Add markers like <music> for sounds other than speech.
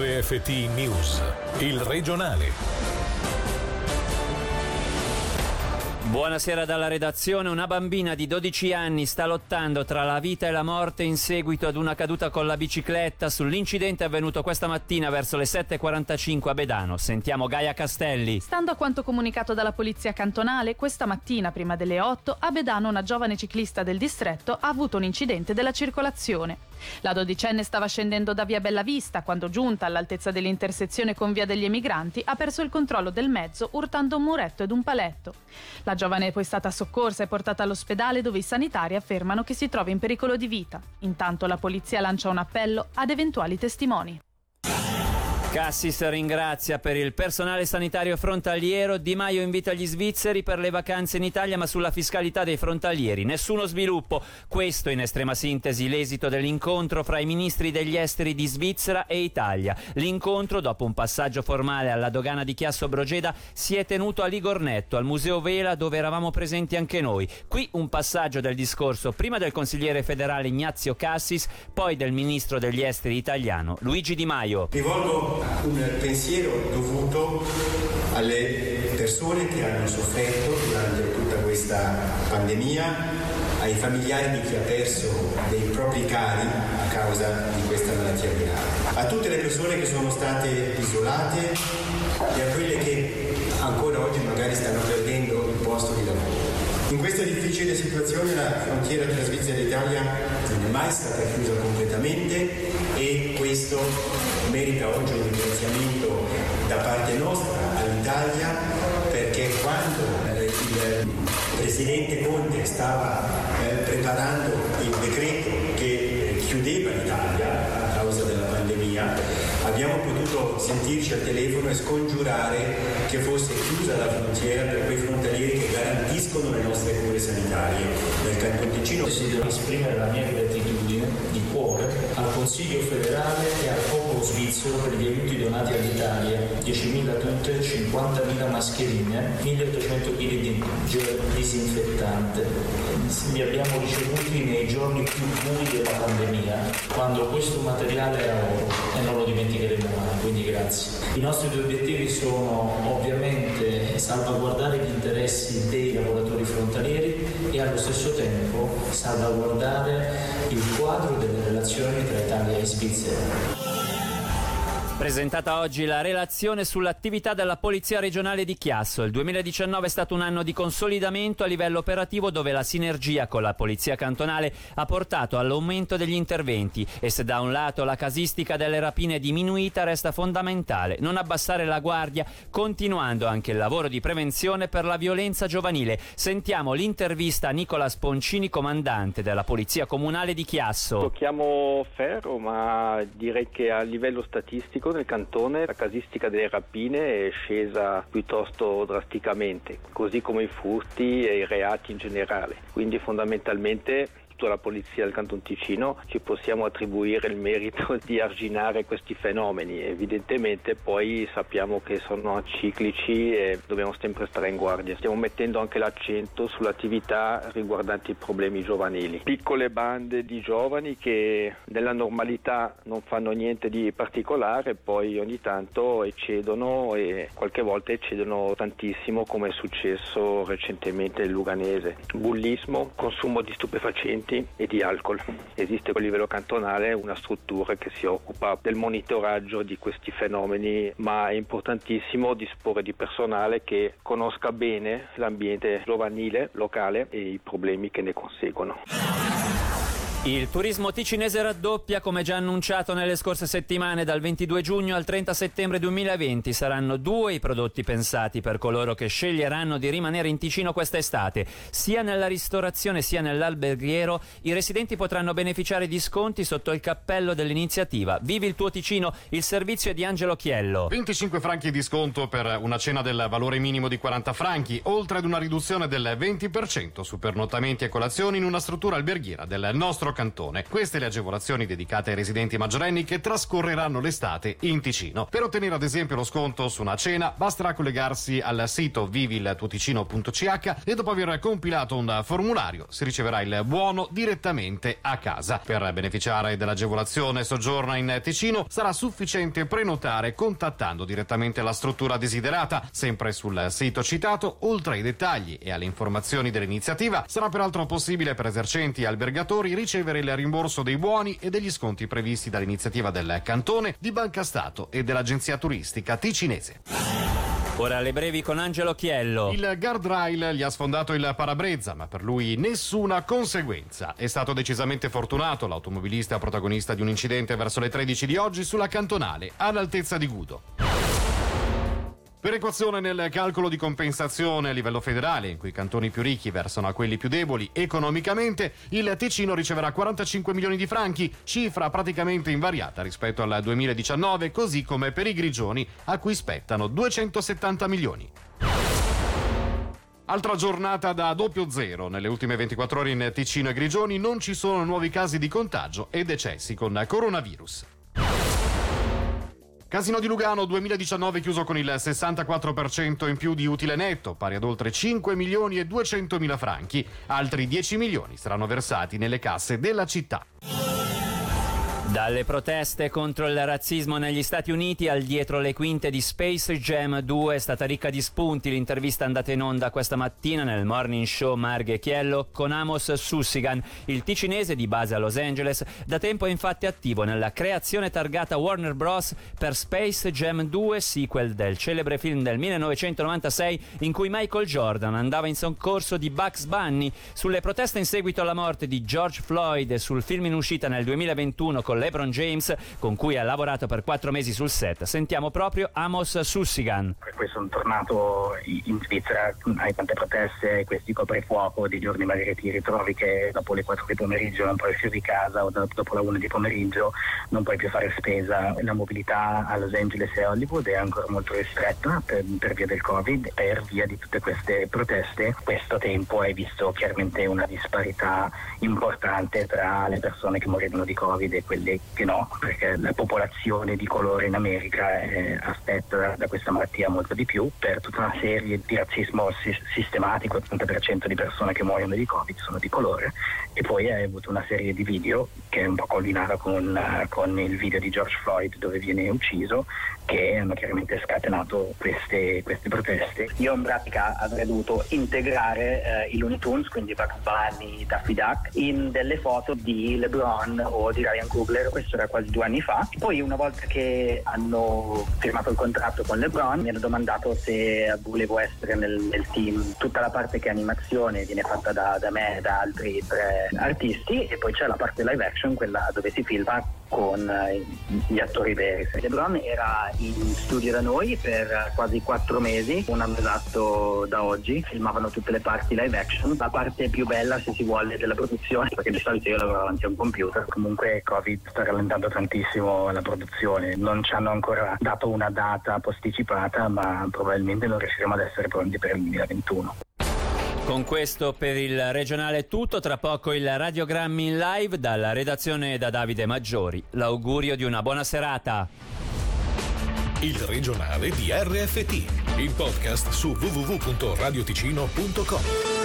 RFT News, il regionale. Buonasera dalla redazione. Una bambina di 12 anni sta lottando tra la vita e la morte in seguito ad una caduta con la bicicletta sull'incidente avvenuto questa mattina verso le 7.45 a Bedano. Sentiamo Gaia Castelli. Stando a quanto comunicato dalla polizia cantonale, questa mattina, prima delle 8, a Bedano una giovane ciclista del distretto ha avuto un incidente della circolazione. La dodicenne stava scendendo da via Bellavista quando, giunta all'altezza dell'intersezione con via degli emigranti, ha perso il controllo del mezzo urtando un muretto ed un paletto. La giovane è poi stata soccorsa e portata all'ospedale dove i sanitari affermano che si trova in pericolo di vita. Intanto la polizia lancia un appello ad eventuali testimoni. Cassis ringrazia per il personale sanitario frontaliero. Di Maio invita gli svizzeri per le vacanze in Italia, ma sulla fiscalità dei frontalieri. Nessuno sviluppo. Questo, in estrema sintesi, l'esito dell'incontro fra i ministri degli esteri di Svizzera e Italia. L'incontro, dopo un passaggio formale alla dogana di Chiasso Brogeda, si è tenuto a Ligornetto, al Museo Vela, dove eravamo presenti anche noi. Qui un passaggio del discorso prima del consigliere federale Ignazio Cassis, poi del ministro degli esteri italiano Luigi Di Maio. Rivolgo un pensiero dovuto alle persone che hanno sofferto durante tutta questa pandemia, ai familiari di chi ha perso dei propri cari a causa di questa malattia virale, a tutte le persone che sono state isolate e a quelle che ancora oggi magari stanno perdendo il posto di lavoro. In questa difficile situazione la frontiera tra Svizzera e Italia non è mai stata chiusa completamente e questo merita oggi un ringraziamento da parte nostra all'Italia perché quando eh, il Presidente Conte stava eh, preparando il decreto che eh, chiudeva l'Italia a causa della pandemia, abbiamo potuto sentirci al telefono e scongiurare che fosse chiusa la frontiera per quei frontalieri che garantiscono le nostre cure sanitarie nel Canton Ticino. Desidero esprimere la mia gratitudine di cuore al Consiglio federale e al popolo svizzero per gli aiuti donati all'Italia, 10.000 tute, 50.000 mascherine, 1.800 kg di gel disinfettante. Li abbiamo ricevuti nei giorni più bui della pandemia, quando questo materiale era oro e non lo dimenticheremo mai, quindi grazie. I nostri due obiettivi sono ovviamente salvaguardare gli interessi dei lavoratori frontalieri e allo stesso tempo salvaguardare il quadro delle relazioni tra Italia e Svizzera. Presentata oggi la relazione sull'attività della Polizia regionale di Chiasso. Il 2019 è stato un anno di consolidamento a livello operativo dove la sinergia con la Polizia cantonale ha portato all'aumento degli interventi e se da un lato la casistica delle rapine è diminuita resta fondamentale non abbassare la guardia continuando anche il lavoro di prevenzione per la violenza giovanile. Sentiamo l'intervista a Nicola Sponcini, comandante della Polizia Comunale di Chiasso. Lo chiamo Ferro, ma direi che a livello statistico nel cantone la casistica delle rapine è scesa piuttosto drasticamente, così come i furti e i reati in generale. Quindi fondamentalmente tutta la polizia del Canton Ticino ci possiamo attribuire il merito <laughs> di arginare questi fenomeni. Evidentemente poi sappiamo che sono ciclici e dobbiamo sempre stare in guardia. Stiamo mettendo anche l'accento sull'attività riguardanti i problemi giovanili. Piccole bande di giovani che nella normalità non fanno niente di particolare, poi ogni tanto eccedono e qualche volta eccedono tantissimo come è successo recentemente nel Luganese. Bullismo, consumo di stupefacenti e di alcol. Esiste a livello cantonale una struttura che si occupa del monitoraggio di questi fenomeni, ma è importantissimo disporre di personale che conosca bene l'ambiente giovanile locale e i problemi che ne conseguono. Il turismo ticinese raddoppia come già annunciato nelle scorse settimane dal 22 giugno al 30 settembre 2020 saranno due i prodotti pensati per coloro che sceglieranno di rimanere in Ticino quest'estate. Sia nella ristorazione sia nell'alberghiero i residenti potranno beneficiare di sconti sotto il cappello dell'iniziativa. Vivi il tuo Ticino il servizio è di Angelo Chiello. 25 franchi di sconto per una cena del valore minimo di 40 franchi oltre ad una riduzione del 20% su pernottamenti e colazioni in una struttura alberghiera del nostro cantone. Queste le agevolazioni dedicate ai residenti maggiorenni che trascorreranno l'estate in Ticino. Per ottenere ad esempio lo sconto su una cena basterà collegarsi al sito viviltuoticino.ch e dopo aver compilato un formulario si riceverà il buono direttamente a casa. Per beneficiare dell'agevolazione soggiorna in Ticino sarà sufficiente prenotare contattando direttamente la struttura desiderata. Sempre sul sito citato, oltre ai dettagli e alle informazioni dell'iniziativa, sarà peraltro possibile per esercenti e albergatori ricevere il rimborso dei buoni e degli sconti previsti dall'iniziativa del Cantone, di Banca Stato e dell'Agenzia Turistica Ticinese. Ora le brevi con Angelo Chiello. Il guardrail gli ha sfondato il parabrezza, ma per lui nessuna conseguenza. È stato decisamente fortunato l'automobilista protagonista di un incidente verso le 13 di oggi sulla cantonale, all'altezza di Gudo. Perequazione nel calcolo di compensazione a livello federale, in cui i cantoni più ricchi versano a quelli più deboli economicamente, il Ticino riceverà 45 milioni di franchi, cifra praticamente invariata rispetto al 2019, così come per i grigioni, a cui spettano 270 milioni. Altra giornata da doppio zero. Nelle ultime 24 ore in Ticino e Grigioni non ci sono nuovi casi di contagio e decessi con coronavirus. Casino di Lugano 2019 chiuso con il 64% in più di utile netto, pari ad oltre 5 milioni e 200 mila franchi. Altri 10 milioni saranno versati nelle casse della città. Dalle proteste contro il razzismo negli Stati Uniti al dietro le quinte di Space Jam 2 è stata ricca di spunti l'intervista andata in onda questa mattina nel morning show Marghe Chiello con Amos Sussigan, il ticinese di base a Los Angeles, da tempo è infatti attivo nella creazione targata Warner Bros. per Space Jam 2, sequel del celebre film del 1996 in cui Michael Jordan andava in soccorso di Bugs Bunny. Sulle proteste in seguito alla morte di George Floyd e sul film in uscita nel 2021 con LeBron James, con cui ha lavorato per quattro mesi sul set. Sentiamo proprio Amos Sussigan. Per cui sono tornato in Svizzera, hai tante proteste, questi coprifuoco, di giorni magari ti ritrovi che dopo le 4 di pomeriggio non puoi uscire di casa o dopo la 1 di pomeriggio non puoi più fare spesa. La mobilità a Los Angeles e Hollywood è ancora molto ristretta per, per via del Covid, per via di tutte queste proteste. Questo tempo hai visto chiaramente una disparità importante tra le persone che morivano di Covid e quelle che no, perché la popolazione di colore in America è affetta da questa malattia molto di più per tutta una serie di razzismo sistematico, il 30% di persone che muoiono di Covid sono di colore e poi hai avuto una serie di video che un po' coordinata con, con il video di George Floyd dove viene ucciso che hanno chiaramente scatenato queste, queste proteste. Io in pratica avrei dovuto integrare eh, i Looney Tunes, quindi Bugs Bunny, Daffy Duck, in delle foto di LeBron o di Ryan Coogler, questo era quasi due anni fa. Poi una volta che hanno firmato il contratto con LeBron mi hanno domandato se volevo essere nel, nel team. Tutta la parte che è animazione viene fatta da, da me e da altri tre artisti e poi c'è la parte live action, quella dove si filma con eh, gli attori veri. LeBron era in studio da noi per quasi quattro mesi, un anno esatto da oggi, filmavano tutte le parti live action, la parte più bella se si vuole della produzione, perché di solito io lavoro davanti a un computer, comunque Covid sta rallentando tantissimo la produzione, non ci hanno ancora dato una data posticipata, ma probabilmente non riusciremo ad essere pronti per il 2021. Con questo per il regionale è tutto, tra poco il radiogrammi in live dalla redazione da Davide Maggiori. L'augurio di una buona serata. Il regionale di RFT, il podcast su www.radioticino.com.